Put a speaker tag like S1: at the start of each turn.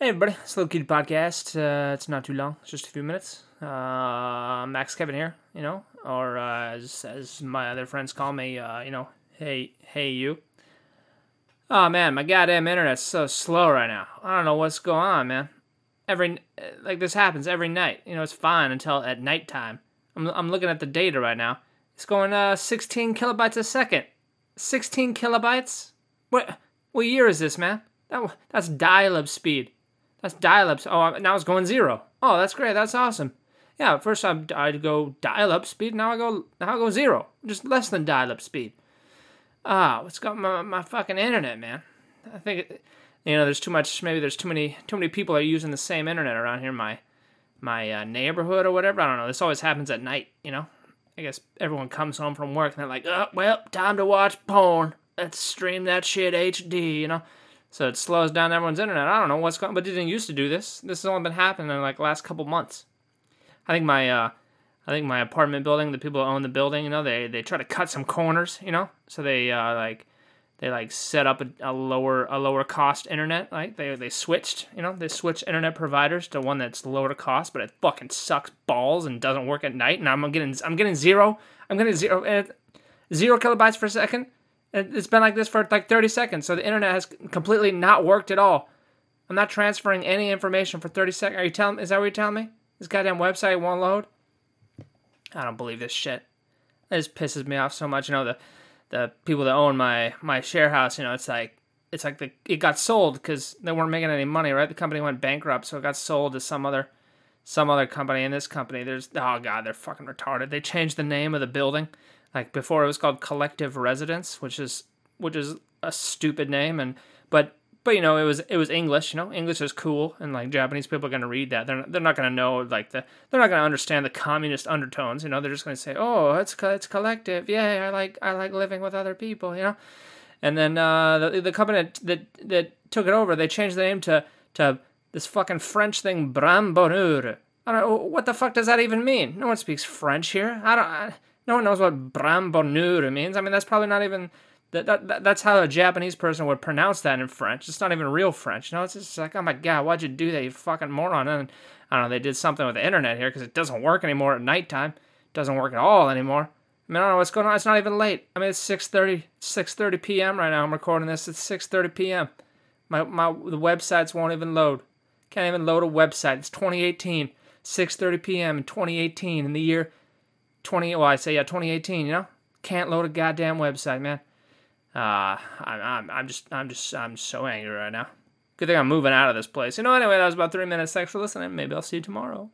S1: Hey everybody, it's Little Cutie Podcast. Uh, it's not too long, it's just a few minutes. Uh, Max Kevin here, you know, or uh, as as my other friends call me, uh, you know, hey hey you. Oh man, my goddamn internet's so slow right now. I don't know what's going on, man. Every like this happens every night. You know, it's fine until at nighttime. I'm I'm looking at the data right now. It's going uh 16 kilobytes a second. 16 kilobytes? What what year is this, man? That that's dial-up speed. That's dial-up. Oh, now it's going zero. Oh, that's great. That's awesome. Yeah, first I I'd go dial-up speed. Now I go now I go zero. Just less than dial-up speed. Ah, what's got my my fucking internet, man? I think you know there's too much. Maybe there's too many too many people are using the same internet around here. My my uh, neighborhood or whatever. I don't know. This always happens at night. You know. I guess everyone comes home from work and they're like, oh, well, time to watch porn. Let's stream that shit HD, you know? So it slows down everyone's internet. I don't know what's going on, but it didn't used to do this. This has only been happening in like last couple months. I think my uh, I think my apartment building, the people who own the building, you know, they they try to cut some corners, you know, so they uh, like they like set up a, a, lower a lower cost internet. Like they they switched, you know, they switched internet providers to one that's lower cost, but it fucking sucks balls and doesn't work at night. And I'm getting I'm getting zero. I'm getting zero uh, zero kilobytes per second it's been like this for like 30 seconds, so the internet has completely not worked at all. I'm not transferring any information for 30 seconds. Are you telling? Is that what you're telling me? This goddamn website won't load. I don't believe this shit. This pisses me off so much. You know the the people that own my my share house. You know it's like it's like the it got sold because they weren't making any money. Right, the company went bankrupt, so it got sold to some other some other company. And this company, there's oh god, they're fucking retarded. They changed the name of the building like before, it was called Collective Residence, which is which is a stupid name, and but but you know it was it was English. You know, English is cool, and like Japanese people are gonna read that. They're they're not gonna know like the they're not gonna understand the communist undertones. You know, they're just gonna say, oh, it's it's collective. Yeah, I like I like living with other people. You know, and then uh, the the company that that took it over, they changed the name to to this fucking French thing, Bram Bonheur. I don't know what the fuck does that even mean. No one speaks French here. I don't. I, no one knows what Brambonure means. I mean, that's probably not even that, that that's how a Japanese person would pronounce that in French. It's not even real French. You know, it's just like, oh my god, why'd you do that, you fucking moron? And I don't know, they did something with the internet here because it doesn't work anymore at nighttime. It doesn't work at all anymore. I mean, I don't know what's going on. It's not even late. I mean, it's 6:30 6:30 p.m. right now. I'm recording this. It's 6:30 p.m. My my the websites won't even load. Can't even load a website. It's 2018, 6:30 p.m. in 2018 in the year 20 well i say yeah 2018 you know? Can't load a goddamn website man. Uh I'm, I'm, I'm just i'm just i'm so angry right now. Good thing i'm moving out of this place. You know anyway that was about three minutes. Thanks for listening. Maybe i'll see you tomorrow